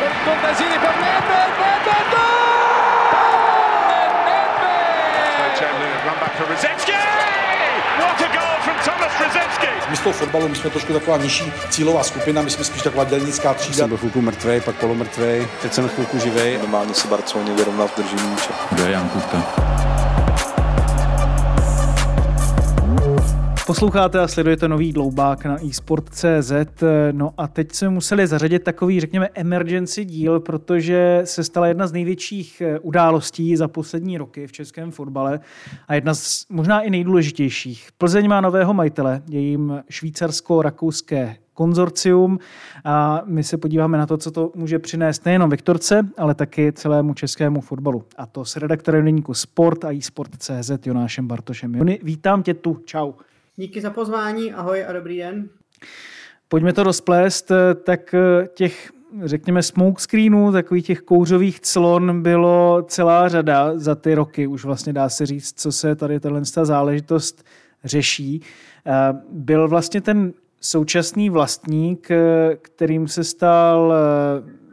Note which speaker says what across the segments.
Speaker 1: Contesini per Nedved, Nedved,
Speaker 2: Run back for Rosetsky! What a goal from Thomas Rosetsky!
Speaker 3: My z toho fotbalu, my jsme trošku taková nižší cílová skupina, my jsme spíš taková dělnická třída.
Speaker 4: Jsem byl chvilku mrtvej, pak polomrtvej, teď jsem chvilku živej.
Speaker 5: Normálně se Barceloně vyrovnal v držení míče.
Speaker 6: Kdo je Jan Kutka?
Speaker 7: Posloucháte a sledujete nový dloubák na eSport.cz. No a teď jsme museli zařadit takový, řekněme, emergency díl, protože se stala jedna z největších eh, událostí za poslední roky v českém fotbale a jedna z možná i nejdůležitějších. Plzeň má nového majitele, je jim švýcarsko-rakouské konzorcium a my se podíváme na to, co to může přinést nejenom Viktorce, ale taky celému českému fotbalu. A to s redaktorem deníku Sport a eSport.cz Jonášem Bartošem. Vítám tě tu, čau.
Speaker 8: Díky za pozvání, ahoj a dobrý den.
Speaker 7: Pojďme to rozplést, tak těch řekněme smoke screenů, takových těch kouřových clon bylo celá řada za ty roky, už vlastně dá se říct, co se tady tahle záležitost řeší. Byl vlastně ten současný vlastník, kterým se stal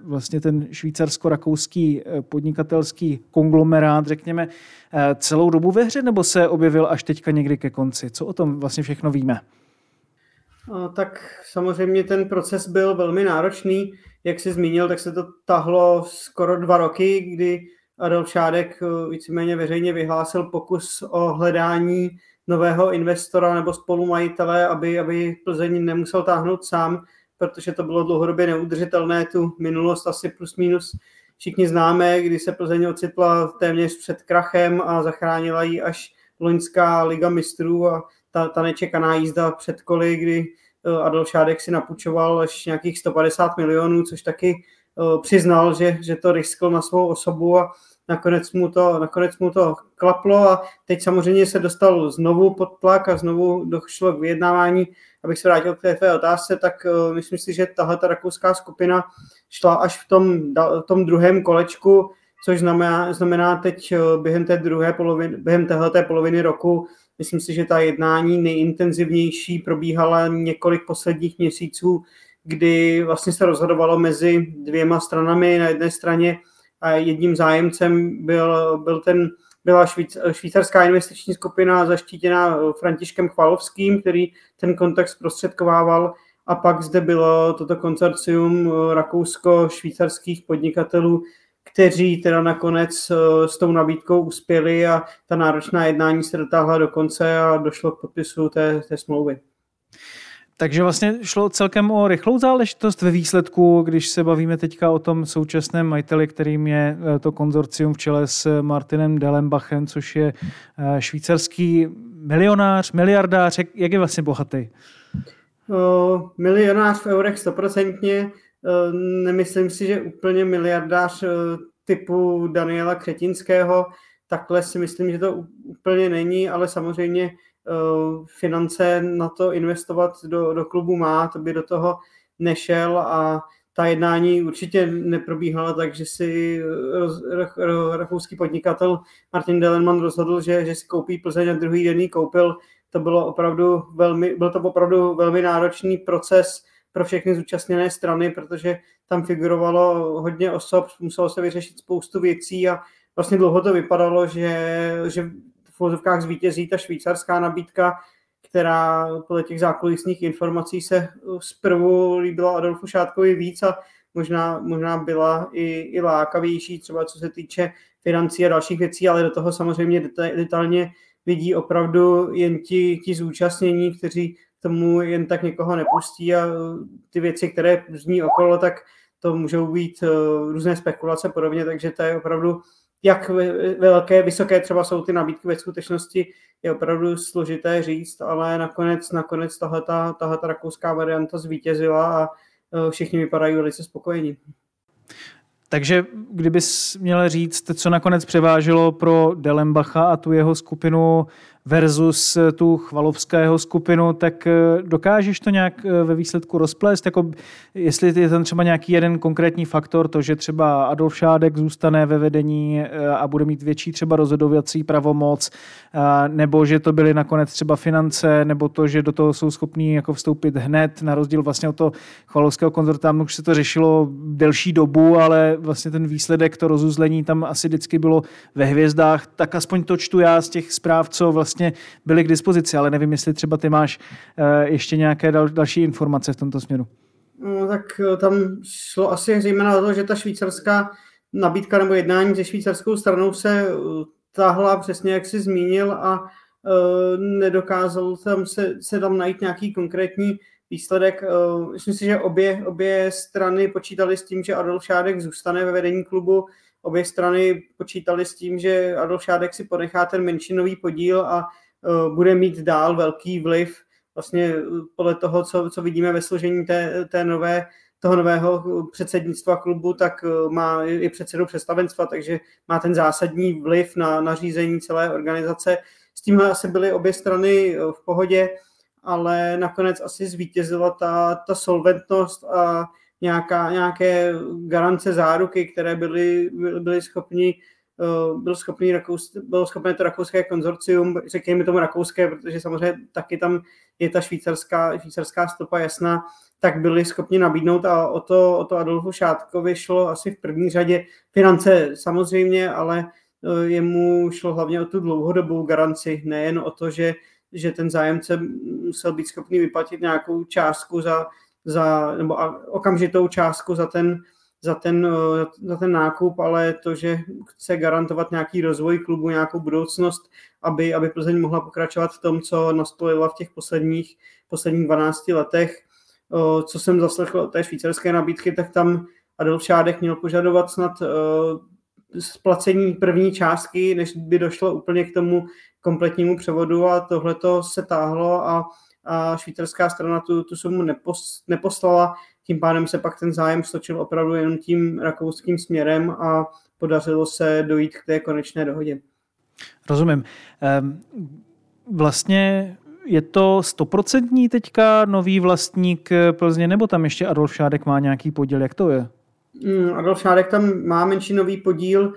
Speaker 7: vlastně ten švýcarsko-rakouský podnikatelský konglomerát, řekněme, celou dobu ve hře, nebo se objevil až teďka někdy ke konci? Co o tom vlastně všechno víme?
Speaker 8: No, tak samozřejmě ten proces byl velmi náročný. Jak jsi zmínil, tak se to tahlo skoro dva roky, kdy Adolf Šádek víceméně veřejně vyhlásil pokus o hledání nového investora nebo spolumajitele, aby, aby Plzeň nemusel táhnout sám, protože to bylo dlouhodobě neudržitelné, tu minulost asi plus minus všichni známe, kdy se Plzeň ocitla téměř před krachem a zachránila ji až loňská liga mistrů a ta, ta nečekaná jízda před koly, kdy eh, Adolf Šádek si napučoval až nějakých 150 milionů, což taky uh, přiznal, že, že to riskl na svou osobu a nakonec mu, to, nakonec mu to klaplo a teď samozřejmě se dostal znovu pod tlak a znovu došlo k vyjednávání. Abych se vrátil k té tvé otázce, tak uh, myslím si, že tahle ta rakouská skupina šla až v tom, v tom druhém kolečku, což znamená, znamená teď během té druhé poloviny, během téhleté poloviny roku, myslím si, že ta jednání nejintenzivnější probíhala několik posledních měsíců, kdy vlastně se rozhodovalo mezi dvěma stranami. Na jedné straně a jedním zájemcem byl, byl ten, byla švíc, švýcarská investiční skupina zaštítěná Františkem Chvalovským, který ten kontakt zprostředkovával a pak zde bylo toto konsorcium rakousko-švýcarských podnikatelů, kteří teda nakonec s tou nabídkou uspěli a ta náročná jednání se dotáhla do konce a došlo k podpisu té, té smlouvy.
Speaker 7: Takže vlastně šlo celkem o rychlou záležitost ve výsledku, když se bavíme teďka o tom současném majiteli, kterým je eh, to konzorcium v čele s Martinem Delembachem, což je eh, švýcarský milionář, miliardář. Jak je vlastně bohatý?
Speaker 8: Uh, milionář v eurech stoprocentně. Nemyslím si, že úplně miliardář uh, typu Daniela Křetinského. Takhle si myslím, že to úplně není, ale samozřejmě Eh, finance na to investovat do, do klubu má, to by do toho nešel a ta jednání určitě neprobíhala tak, že si rakouský podnikatel Martin Delenman rozhodl, že, že si koupí Plzeň a druhý den koupil. To bylo opravdu velmi, byl to opravdu velmi náročný proces pro všechny zúčastněné strany, protože tam figurovalo hodně osob, muselo se vyřešit spoustu věcí a vlastně dlouho to vypadalo, že, že v vozovkách zvítězí ta švýcarská nabídka, která podle těch zákulisních informací se zprvu líbila Adolfu Šátkovi víc a možná, možná byla i, i lákavější, třeba co se týče financí a dalších věcí, ale do toho samozřejmě detailně vidí opravdu jen ti, ti zúčastnění, kteří tomu jen tak někoho nepustí a ty věci, které zní okolo, tak to můžou být uh, různé spekulace podobně, takže to je opravdu jak velké, vysoké třeba jsou ty nabídky ve skutečnosti, je opravdu složité říct, ale nakonec, nakonec tahle ta rakouská varianta zvítězila a e, všichni vypadají velice spokojení.
Speaker 7: Takže kdybys měl říct, co nakonec převážilo pro Delembacha a tu jeho skupinu versus tu chvalovského skupinu, tak eh, dokážeš to nějak eh, ve výsledku rozplést? Jako, jestli je tam třeba nějaký jeden konkrétní faktor, to, že třeba Adolf Šádek zůstane ve vedení eh, a bude mít větší třeba rozhodovací pravomoc, nebo že to byly nakonec třeba finance, nebo to, že do toho jsou schopní jako vstoupit hned, na rozdíl vlastně od toho chvalovského konzorta, už se to řešilo delší dobu, ale vlastně ten výsledek, to rozuzlení tam asi vždycky bylo ve hvězdách, tak aspoň to čtu já z těch zpráv, co vlastně byly k dispozici, ale nevím, jestli třeba ty máš eh, ještě nějaké dal, další informace v tomto směru.
Speaker 8: No, tak eh, tam šlo asi zejména o to, že ta švýcarská nabídka nebo jednání se švýcarskou stranou se eh, tahla přesně, jak jsi zmínil a nedokázal tam se, se tam najít nějaký konkrétní výsledek. Uh, myslím si, že obě, obě strany počítali s tím, že Adolf Šádek zůstane ve vedení klubu, obě strany počítali s tím, že Adolf Šádek si ponechá ten menšinový podíl a uh, bude mít dál velký vliv vlastně e, podle toho, co, co vidíme ve složení té, té nové, toho nového předsednictva klubu, tak má i předsedu představenstva, takže má ten zásadní vliv na, na řízení celé organizace. S tímhle asi byly obě strany v pohodě, ale nakonec asi zvítězila ta, ta solventnost a nějaká, nějaké garance záruky, které byly, byly schopni eh, byl schopný Rakous, bylo schopné to rakouské konzorcium, řekněme tomu rakouské, protože samozřejmě taky tam je ta švýcarská, švýcarská stopa jasná, tak byli schopni nabídnout a o to, o to Adolfu Šátkovi šlo asi v první řadě finance samozřejmě, ale eh, jemu šlo hlavně o tu dlouhodobou garanci, nejen o to, že, že ten zájemce musel být schopný vyplatit nějakou částku za, za, nebo okamžitou částku za ten, za ten, eh, za ten nákup, ale to, že chce garantovat nějaký rozvoj klubu, nějakou budoucnost, aby, aby Plzeň mohla pokračovat v tom, co nastolila v těch posledních, posledních 12 letech. Eh, co jsem zaslechl od té švýcarské nabídky, tak tam Adolf Šádek měl požadovat snad eh, splacení první částky, než by došlo úplně k tomu kompletnímu převodu a tohle to se táhlo a a švýcarská strana tu, tu sumu nepos, neposlala, tím pádem se pak ten zájem stočil opravdu jenom tím rakouským směrem a podařilo se dojít k té konečné dohodě.
Speaker 7: Rozumím. Ehm, vlastně je to stoprocentní teďka nový vlastník Plzně, nebo tam ještě Adolf Šádek má nějaký podíl? Jak to je?
Speaker 8: Hmm, Adolf Šádek tam má menšinový podíl, ehm,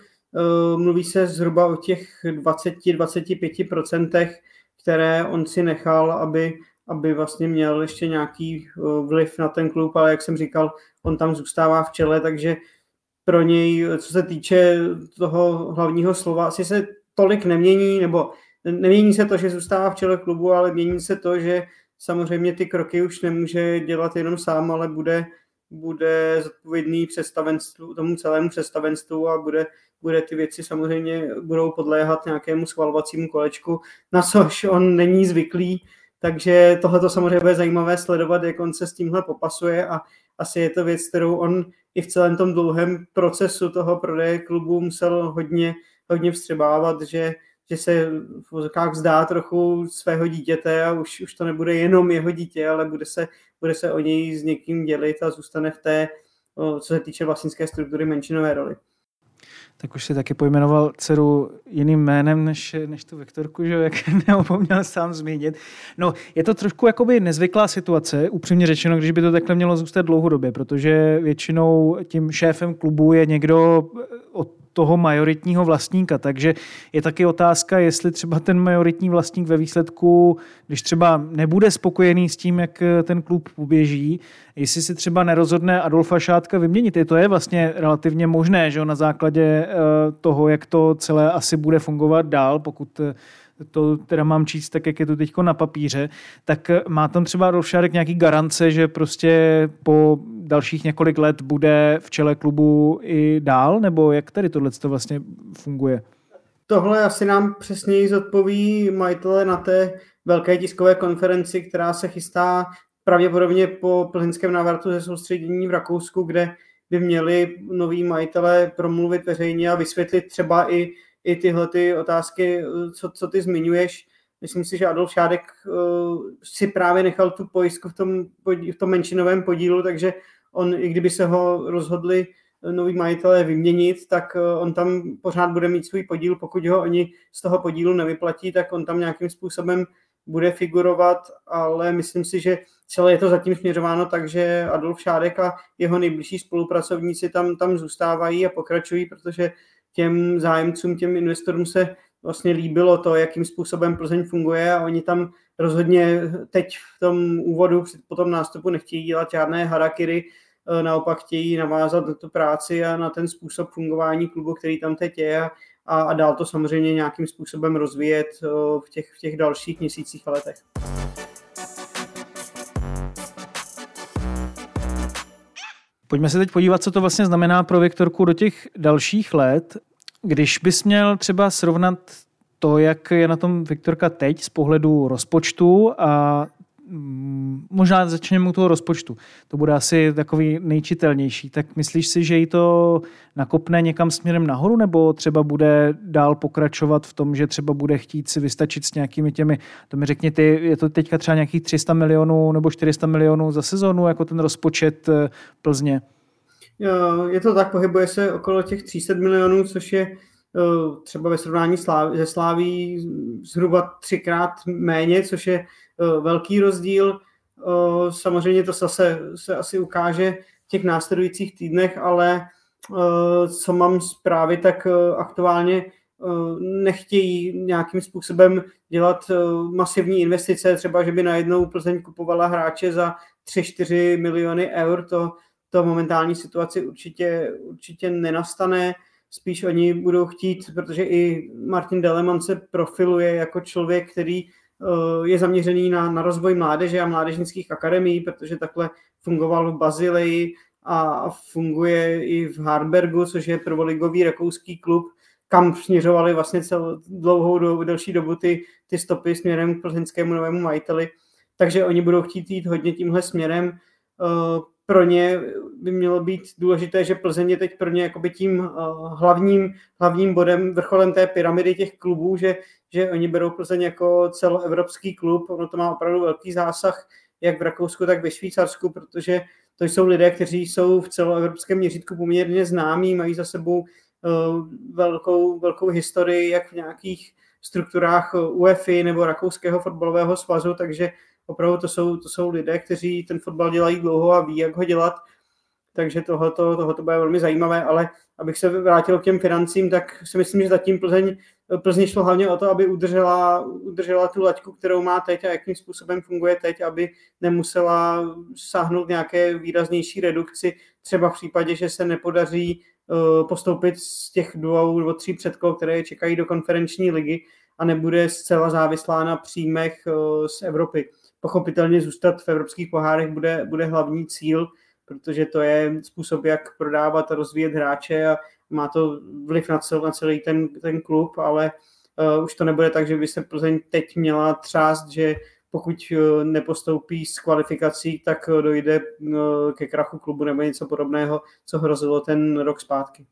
Speaker 8: mluví se zhruba o těch 20-25%, které on si nechal, aby aby vlastně měl ještě nějaký eh, vliv na ten klub, ale jak jsem říkal, on tam zůstává v čele, takže pro něj, co se týče toho hlavního slova, asi se tolik nemění, nebo nemění se to, že zůstává v čele klubu, ale mění se to, že samozřejmě ty kroky už nemůže dělat jenom sám, ale bude, bude zodpovědný představenstvu, tomu celému představenstvu a bude, bude ty věci samozřejmě budou podléhat nějakému schvalovacímu kolečku, na což on není zvyklý, takže tohle to samozřejmě bude zajímavé sledovat, jak on se s tímhle popasuje a asi je to věc, kterou on i v celém tom dlouhém procesu toho prodeje klubu musel hodně, hodně vstřebávat, že, že se v vzdá trochu svého dítěte a už, už to nebude jenom jeho dítě, ale bude se, bude se o něj s někým dělit a zůstane v té, co se týče vlastnické struktury, menšinové roli
Speaker 7: tak už si taky pojmenoval dceru jiným jménem než, než tu Vektorku, že jak neopomněl sám zmínit. No, je to trošku jakoby nezvyklá situace, upřímně řečeno, když by to takhle mělo zůstat dlouhodobě, protože většinou tím šéfem klubu je někdo toho majoritního vlastníka. Takže je taky otázka, jestli třeba ten majoritní vlastník ve výsledku, když třeba nebude spokojený s tím, jak ten klub poběží, jestli si třeba nerozhodne Adolfa Šátka vyměnit. I to je vlastně relativně možné, že na základě eh, toho, jak to celé asi bude fungovat dál, pokud eh, to teda mám číst tak, jak je to teď na papíře, tak má tam třeba Adolf Šárek nějaký garance, že prostě po dalších několik let bude v čele klubu i dál, nebo jak tady tohle to vlastně funguje?
Speaker 8: Tohle asi nám přesněji zodpoví majitele na té velké tiskové konferenci, která se chystá pravděpodobně po plzeňském návratu ze soustředění v Rakousku, kde by měli noví majitelé promluvit veřejně a vysvětlit třeba i i tyhle ty otázky, co, co ty zmiňuješ. Myslím si, že Adolf Šádek uh, si právě nechal tu pojistku v tom, v tom menšinovém podílu, takže on, i kdyby se ho rozhodli nový majitelé vyměnit, tak on tam pořád bude mít svůj podíl, pokud ho oni z toho podílu nevyplatí, tak on tam nějakým způsobem bude figurovat, ale myslím si, že celé je to zatím směřováno tak, že Adolf Šádek a jeho nejbližší spolupracovníci tam, tam zůstávají a pokračují, protože těm zájemcům, těm investorům se vlastně líbilo to, jakým způsobem Plzeň funguje a oni tam rozhodně teď v tom úvodu, po tom nástupu nechtějí dělat žádné harakiry, e, naopak chtějí navázat na tu práci a na ten způsob fungování klubu, který tam teď je a, a dál to samozřejmě nějakým způsobem rozvíjet e, v těch, v těch dalších měsících a letech.
Speaker 7: Pojďme se teď podívat, co to vlastně znamená pro Viktorku do těch dalších let. Když bys měl třeba srovnat to, jak je na tom Viktorka teď z pohledu rozpočtu a možná začneme u toho rozpočtu. To bude asi takový nejčitelnější. Tak myslíš si, že jí to nakopne někam směrem nahoru, nebo třeba bude dál pokračovat v tom, že třeba bude chtít si vystačit s nějakými těmi, to mi řekni ty, je to teďka třeba nějakých 300 milionů nebo 400 milionů za sezonu, jako ten rozpočet eh, Plzně?
Speaker 8: Je to tak, pohybuje se okolo těch 300 milionů, což je třeba ve srovnání se Sláví zhruba třikrát méně, což je eh, velký rozdíl. Eh, samozřejmě to zase se asi ukáže v těch následujících týdnech, ale co mám zprávy, tak aktuálně nechtějí nějakým způsobem dělat masivní investice, třeba že by najednou Plzeň kupovala hráče za 3-4 miliony eur, to to momentální situaci určitě, určitě nenastane. Spíš oni budou chtít, protože i Martin Deleman se profiluje jako člověk, který eh, je zaměřený na, na rozvoj mládeže a mládežnických akademií, protože takhle fungoval v Bazileji a funguje i v Harbergu, což je prvoligový rakouský klub, kam směřovali vlastně celou dlouhou dobu, delší dobu ty, ty stopy směrem k plzeňskému novému majiteli. Takže oni budou chtít jít hodně tímhle směrem. Eh, pro ně by mělo být důležité, že Plzeň je teď pro ně jakoby tím uh, hlavním, hlavním bodem, vrcholem té pyramidy těch klubů, že, že oni berou Plzeň jako celoevropský klub. Ono to má opravdu velký zásah, jak v Rakousku, tak ve Švýcarsku, protože to jsou lidé, kteří jsou v celoevropském měřítku poměrně známí, mají za sebou uh, velkou, velkou historii, jak v nějakých strukturách UEFA nebo Rakouského fotbalového svazu, takže opravdu to jsou, to jsou lidé, kteří ten fotbal dělají dlouho a ví, jak ho dělat, takže tohoto, tohoto bude velmi zajímavé, ale abych se vrátil k těm financím, tak si myslím, že zatím Plzeň, Plzeň šlo hlavně o to, aby udržela, udržela tu laťku, kterou má teď a jakým způsobem funguje teď, aby nemusela sáhnout nějaké výraznější redukci, třeba v případě, že se nepodaří uh, postoupit z těch dvou nebo tří předkol, které čekají do konferenční ligy a nebude zcela závislá na příjmech uh, z Evropy. Pochopitelně zůstat v evropských pohárech bude, bude hlavní cíl, protože to je způsob, jak prodávat a rozvíjet hráče a má to vliv na, cel, na celý ten, ten klub, ale uh, už to nebude tak, že by se Plzeň teď měla třást, že pokud uh, nepostoupí s kvalifikací, tak uh, dojde uh, ke krachu klubu nebo něco podobného, co hrozilo ten rok zpátky.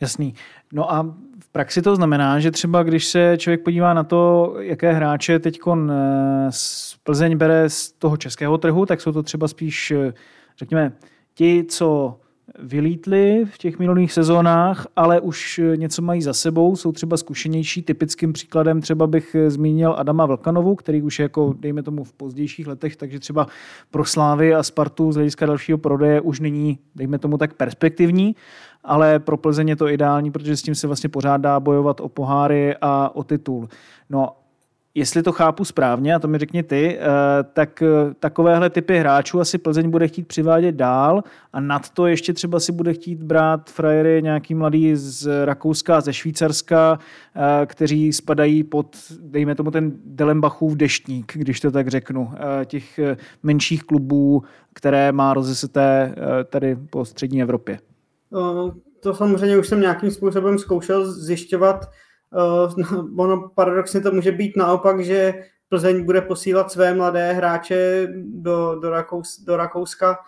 Speaker 7: Jasný. No a v praxi to znamená, že třeba když se člověk podívá na to, jaké hráče teď z Plzeň bere z toho českého trhu, tak jsou to třeba spíš, řekněme, ti, co vylítli v těch minulých sezónách, ale už něco mají za sebou, jsou třeba zkušenější. Typickým příkladem třeba bych zmínil Adama Vlkanovu, který už je jako, dejme tomu, v pozdějších letech, takže třeba pro Slávy a Spartu z hlediska dalšího prodeje už není, dejme tomu tak, perspektivní ale pro Plzeň je to ideální, protože s tím se vlastně pořád dá bojovat o poháry a o titul. No jestli to chápu správně, a to mi řekni ty, eh, tak eh, takovéhle typy hráčů asi Plzeň bude chtít přivádět dál a nad to ještě třeba si bude chtít brát frajery nějaký mladý z Rakouska, ze Švýcarska, eh, kteří spadají pod, dejme tomu ten Delembachův deštník, když to tak řeknu, těch menších klubů, které má rozeseté tady po střední Evropě.
Speaker 8: To samozřejmě už jsem nějakým způsobem zkoušel zjišťovat. Ono paradoxně to může být naopak, že Plzeň bude posílat své mladé hráče do, do, Rakous, do Rakouska.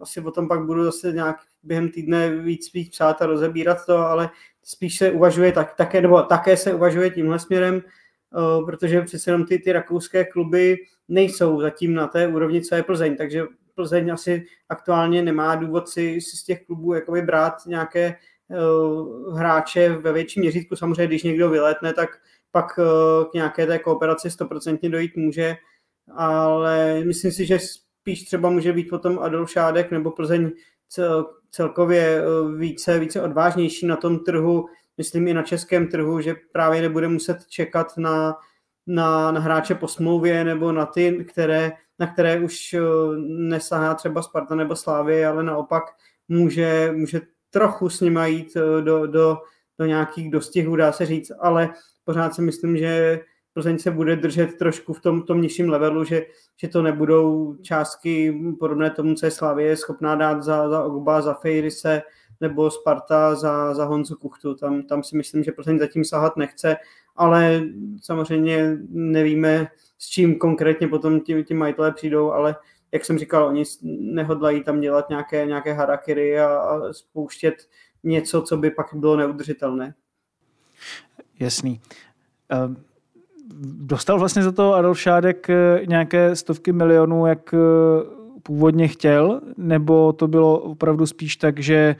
Speaker 8: Asi o tom pak budu zase nějak během týdne víc, víc psát a rozebírat to, ale spíš se uvažuje tak, také, nebo také se uvažuje tímhle směrem, protože přece jenom ty, ty rakouské kluby nejsou zatím na té úrovni, co je Plzeň, takže Plzeň asi aktuálně nemá důvod si, si z těch klubů jakoby brát nějaké uh, hráče ve větším měřítku. Samozřejmě, když někdo vyletne, tak pak uh, k nějaké té kooperaci stoprocentně dojít může, ale myslím si, že spíš třeba může být potom Adolf Šádek nebo Plzeň celkově více, více odvážnější na tom trhu, myslím i na českém trhu, že právě nebude muset čekat na, na, na hráče po smlouvě nebo na ty, které, na které už eh, nesahá třeba Sparta nebo Slávy, ale naopak může, může trochu s nimi jít eh, do, do, do nějakých dostihů, dá se říct, ale pořád si myslím, že Plzeň se bude držet trošku v tom, tom nižším levelu, že, že to nebudou částky podobné tomu, co je Slavě schopná dát za, za Ogba, za Fejrise, nebo Sparta za, za Honzu Kuchtu. Tam, tam si myslím, že Plzeň zatím sahat nechce, ale samozřejmě nevíme, s čím konkrétně potom ti, ti majitelé přijdou, ale jak jsem říkal, oni nehodlají tam dělat nějaké, nějaké harakiry a, a spouštět něco, co by pak bylo neudržitelné.
Speaker 7: Jasný. Uh, dostal vlastně za to Adolf Šádek eh, nějaké stovky milionů, jak eh, původně chtěl, nebo to bylo opravdu spíš tak, že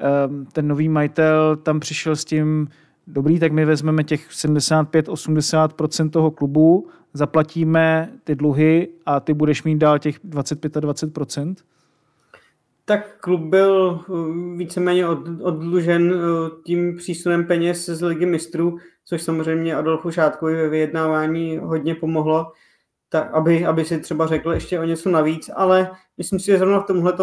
Speaker 7: Ehm, ten nový majitel tam přišel s tím, dobrý, tak my vezmeme těch 75-80% toho klubu, zaplatíme ty dluhy a ty budeš mít dál těch 25-20%?
Speaker 8: Tak klub byl eh, víceméně od, oddlužen eh, tím přísunem peněz z ligy mistrů, což samozřejmě Adolfu Šátkovi ve vyjednávání hodně pomohlo tak aby, aby si třeba řekl ještě o něco navíc, ale myslím si, že zrovna v tomhle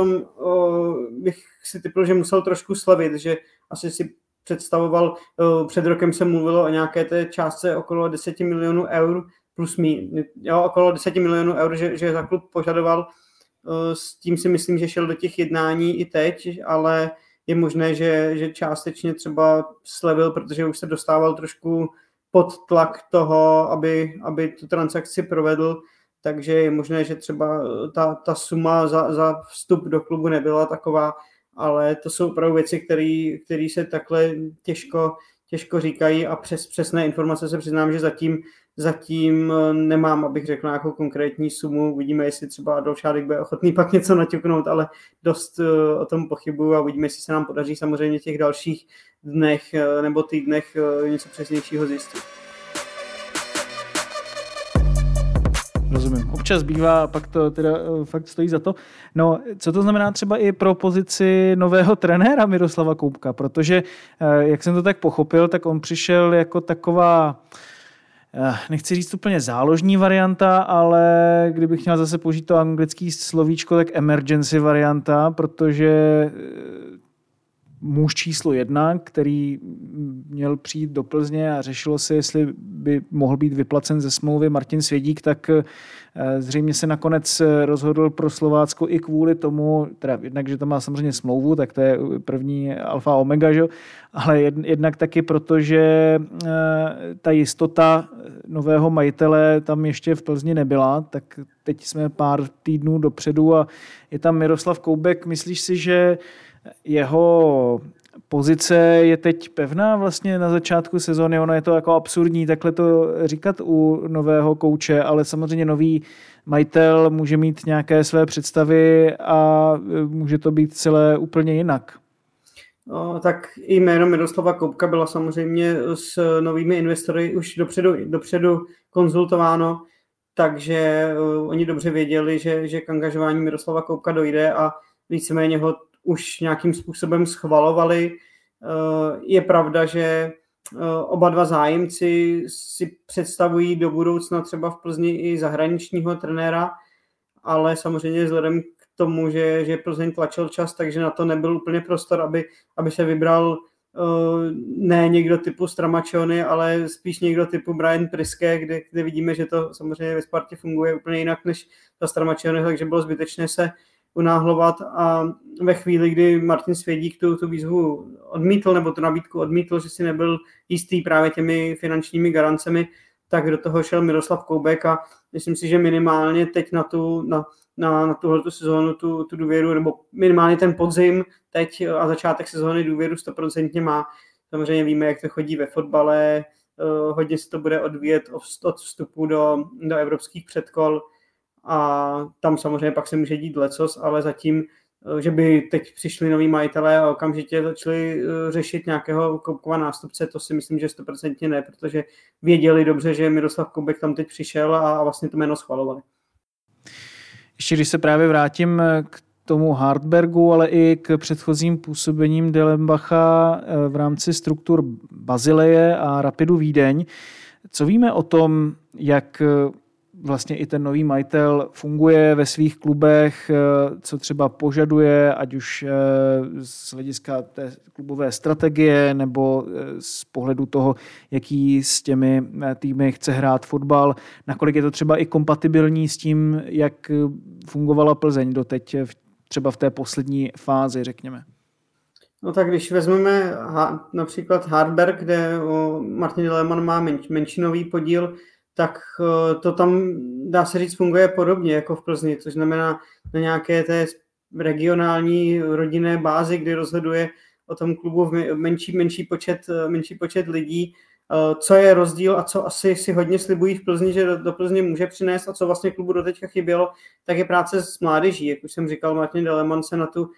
Speaker 8: bych si typl, že musel trošku slavit, že asi si představoval, o, před rokem se mluvilo o nějaké té částce okolo 10 milionů eur plus mí, jo, okolo 10 milionů eur, že, že za klub požadoval, o, s tím si myslím, že šel do těch jednání i teď, ale je možné, že, že částečně třeba slevil, protože už se dostával trošku pod tlak toho, aby, aby tu transakci provedl, takže je možné, že třeba ta, ta suma za, za vstup do klubu nebyla taková, ale to jsou opravdu věci, které se takhle těžko, těžko říkají a přes přesné informace se přiznám, že zatím, zatím nemám, abych řekl nějakou konkrétní sumu. Uvidíme, jestli třeba Adolf Šádek bude ochotný pak něco naťuknout, ale dost eh, o tom pochybuju a uvidíme, jestli se nám podaří samozřejmě těch dalších dnech eh, nebo týdnech eh, něco přesnějšího zjistit.
Speaker 7: Rozumím. Občas bývá pak to teda eh, fakt stojí za to. No, co to znamená třeba i pro pozici nového trenéra Miroslava Koupka? Protože, jak jsem to tak pochopil, tak on přišel jako taková nechci říct úplně záložní varianta, ale kdybych měl zase použít to anglické slovíčko, tak emergency varianta, protože muž číslo jedna, který měl přijít do Plzně a řešilo se, jestli by mohl být vyplacen ze smlouvy Martin Svědík, tak eh, zřejmě se nakonec rozhodl pro Slovácko i kvůli tomu, teda jednak, že to má samozřejmě smlouvu, tak to je první alfa omega, že? ale jednak taky proto, že eh, ta jistota nového majitele tam ještě v Plzni nebyla, tak teď jsme pár týdnů dopředu a je tam Miroslav Koubek. Myslíš si, že jeho pozice je teď pevná vlastně na začátku sezóny. Ono je to jako absurdní takhle to říkat u nového kouče, ale samozřejmě nový majitel může mít nějaké své představy a může to být celé úplně jinak.
Speaker 8: No, tak i jméno Miroslava Koupka bylo samozřejmě s novými investory už dopředu, dopředu konzultováno, takže uh, oni dobře věděli, že, že k angažování Miroslava Koupka dojde a víceméně ho už nějakým způsobem schvalovali. Eh, je pravda, že eh, oba dva zájemci si představují do budoucna třeba v Plzni i zahraničního trenéra, ale samozřejmě vzhledem k tomu, že, že Plzeň tlačil čas, takže na to nebyl úplně prostor, aby, aby se vybral eh, ne někdo typu Stramačony, ale spíš někdo typu Brian Priske, kde, kde vidíme, že to samozřejmě ve Spartě funguje úplně jinak než ta Stramačony, takže bylo zbytečné se unáhlovat a ve chvíli, kdy Martin Svědík tu, tu výzvu odmítl nebo tu nabídku odmítl, že si nebyl jistý právě těmi finančními garancemi, tak do toho šel Miroslav Koubek a myslím si, že minimálně teď na tu, na, na, na tuhle sezónu tu, tu důvěru, nebo minimálně ten podzim teď a začátek sezóny důvěru 100% má. Samozřejmě víme, jak to chodí ve fotbale, uh, hodně se to bude odvíjet od vstupu do, do evropských předkol, a tam samozřejmě pak se může dít lecos, ale zatím že by teď přišli noví majitelé a okamžitě začali řešit nějakého Koubkova nástupce, to si myslím, že stoprocentně ne, protože věděli dobře, že Miroslav Koubek tam teď přišel a vlastně to jméno schvalovali.
Speaker 7: Ještě když se právě vrátím k tomu Hardbergu, ale i k předchozím působením Delembacha eh, v rámci struktur Bazileje a Rapidu Vídeň. Co víme o tom, jak eh, vlastně i ten nový majitel funguje ve svých klubech, eh, co třeba požaduje, ať už z hlediska té klubové strategie nebo z pohledu toho, jaký s těmi týmy chce hrát fotbal, nakolik je to třeba i kompatibilní s tím, jak fungovala Plzeň doteď třeba v té poslední fázi, řekněme?
Speaker 8: No tak když vezmeme například Hardberg, kde Martin Lehmann má menš, menšinový podíl, tak o, to tam, dá se říct, funguje podobně jako v Plzni, což znamená na nějaké té regionální rodinné bázi, kdy rozhoduje o tom klubu v menší, menší, počet, menší počet lidí, co je rozdíl a co asi si hodně slibují v Plzni, že do, do Plzně může přinést a co vlastně klubu doteďka chybělo, tak je práce s mládeží. Jak už jsem říkal, Martin Deleman se na tu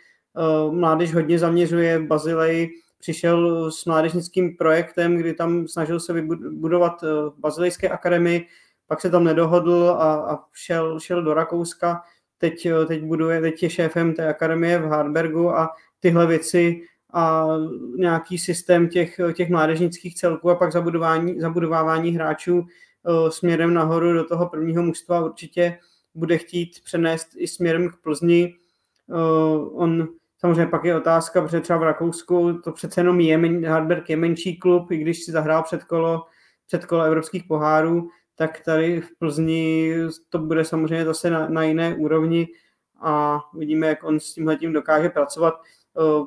Speaker 8: mládež hodně zaměřuje v Bazileji, přišel s mládežnickým projektem, kdy tam snažil se vybudovat uh, Bazilejské akademii, pak se tam nedohodl a, a šel, šel do Rakouska, teď, teď, buduje, teď je šéfem té akademie v Harbergu a tyhle věci a nějaký systém těch, těch mládežnických celků a pak zabudování, zabudovávání hráčů směrem nahoru do toho prvního mužstva určitě bude chtít přenést i směrem k Plzni. On samozřejmě pak je otázka, protože třeba v Rakousku to přece jenom je, Hardberg je menší klub, i když si zahrál předkolo, předkolo evropských pohárů, tak tady v Plzni to bude samozřejmě zase na, na jiné úrovni a vidíme, jak on s tímhletím dokáže pracovat.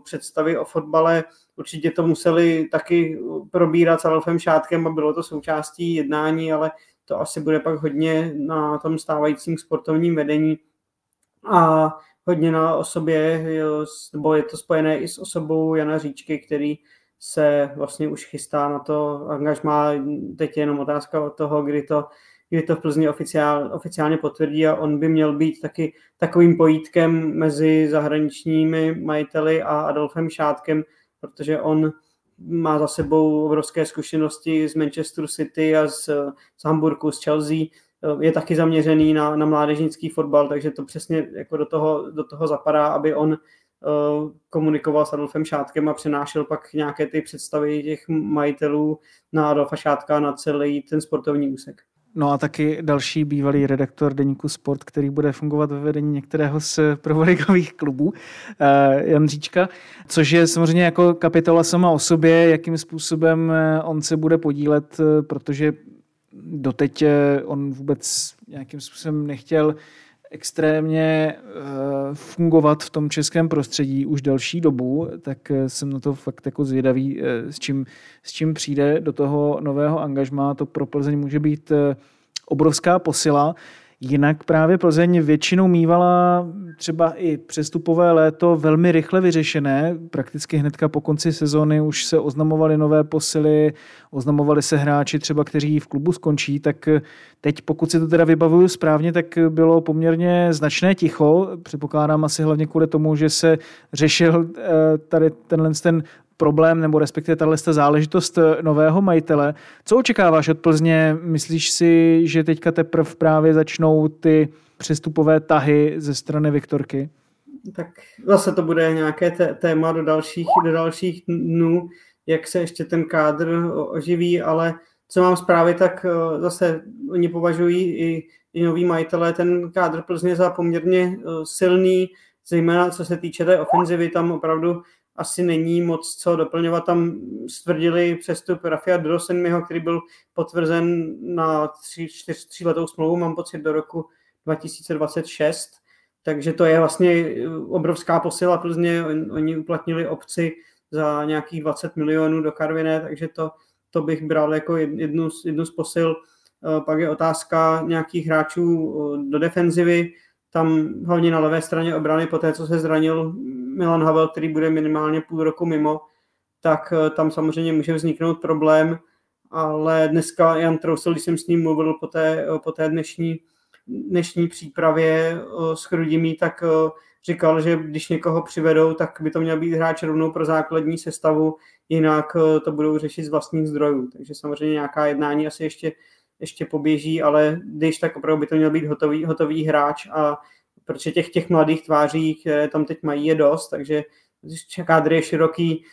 Speaker 8: Představy o fotbale. Určitě to museli taky probírat s Alfem Šátkem a bylo to součástí jednání, ale to asi bude pak hodně na tom stávajícím sportovním vedení a hodně na osobě, nebo je to spojené i s osobou Jana Říčky, který se vlastně už chystá na to angažmá. Teď je jenom otázka od toho, kdy to kdy to v Plzni oficiál, oficiálně potvrdí a on by měl být taky takovým pojítkem mezi zahraničními majiteli a Adolfem Šátkem, protože on má za sebou obrovské zkušenosti z Manchester City a z, z Hamburgu, z Chelsea, je taky zaměřený na, na mládežnický fotbal, takže to přesně jako do toho, do toho zapadá, aby on uh, komunikoval s Adolfem Šátkem a přenášel pak nějaké ty představy těch majitelů na Adolfa Šátka na celý ten sportovní úsek.
Speaker 7: No a taky další bývalý redaktor deníku Sport, který bude fungovat ve vedení některého z prvoligových klubů, eh, Jan Říčka, což je samozřejmě jako kapitola sama o sobě, jakým způsobem eh, on se bude podílet, eh, protože doteď on vůbec nějakým způsobem nechtěl extrémně fungovat v tom českém prostředí už delší dobu, tak jsem na to fakt jako zvědavý, s čím, s čím přijde do toho nového angažmá. To pro Plzeň může být obrovská posila. Jinak právě Plzeň většinou mývala třeba i přestupové léto velmi rychle vyřešené. Prakticky hnedka po konci sezóny už se oznamovaly nové posily, oznamovali se hráči třeba, kteří v klubu skončí, tak teď pokud si to teda vybavuju správně, tak bylo poměrně značné ticho. Předpokládám asi hlavně kvůli tomu, že se řešil eh, tady tenhle ten problém nebo respektive tahle záležitost eh, nového majitele. Co očekáváš od Plzně? Myslíš si, že teďka teprve právě začnou ty přestupové tahy ze strany Viktorky?
Speaker 8: Tak zase to bude nějaké téma do dalších, do dalších dnů, jak se ještě ten kádr oživí, ale co mám zprávy, tak eh, zase oni považují i, i noví majitelé ten kádr Plzně za poměrně eh, silný, zejména co se týče té ofenzivy, tam opravdu asi není moc co doplňovat. Tam stvrdili přestup Rafia Drosenmiho, který byl potvrzen na tři, čtyř, tři letou smlouvu, mám pocit, do roku 2026. Takže to je vlastně obrovská posila Plzně. Oni uplatnili obci za nějakých 20 milionů do Karviné, takže to, to bych bral jako jednu, jednu z posil. Eh, pak je otázka nějakých hráčů eh, do defenzivy tam hlavně na levé straně obrany, po té, co se zranil Milan Havel, který bude minimálně půl roku mimo, tak eh, tam samozřejmě může vzniknout problém, ale dneska Jan Trousel, když jsem s ním mluvil po té, po té dnešní dnešní přípravě s Chrudimí, tak říkal, že když někoho přivedou, tak by to měl být hráč rovnou pro základní sestavu, jinak to budou řešit z vlastních zdrojů. Takže samozřejmě nějaká jednání asi ještě, ještě poběží, ale když tak opravdu by to měl být hotový, hotový hráč a protože těch, těch mladých tváří, které tam teď mají, je dost, takže kádr je široký,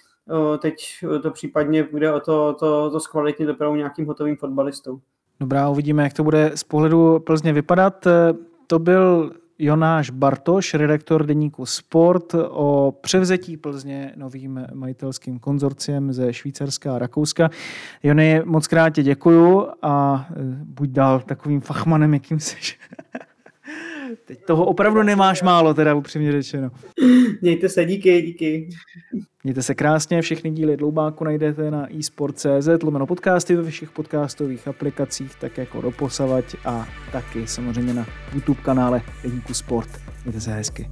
Speaker 8: teď to případně bude o to, to, to zkvalitnit opravdu nějakým hotovým fotbalistou.
Speaker 7: Dobrá, uvidíme, jak to bude z pohledu Plzně vypadat. To byl Jonáš Bartoš, redaktor deníku Sport, o převzetí Plzně novým majitelským konzorciem ze Švýcarska a Rakouska. Jony, moc krát tě děkuju a buď dál takovým fachmanem, jakým jsi. Teď toho opravdu nemáš málo, teda upřímně řečeno.
Speaker 8: Mějte se, díky, díky.
Speaker 7: Mějte se krásně, všechny díly Dloubáku najdete na eSport.cz, lomeno podcasty ve všech podcastových aplikacích, tak jako doposavať a taky samozřejmě na YouTube kanále Deníku Sport. Mějte se hezky.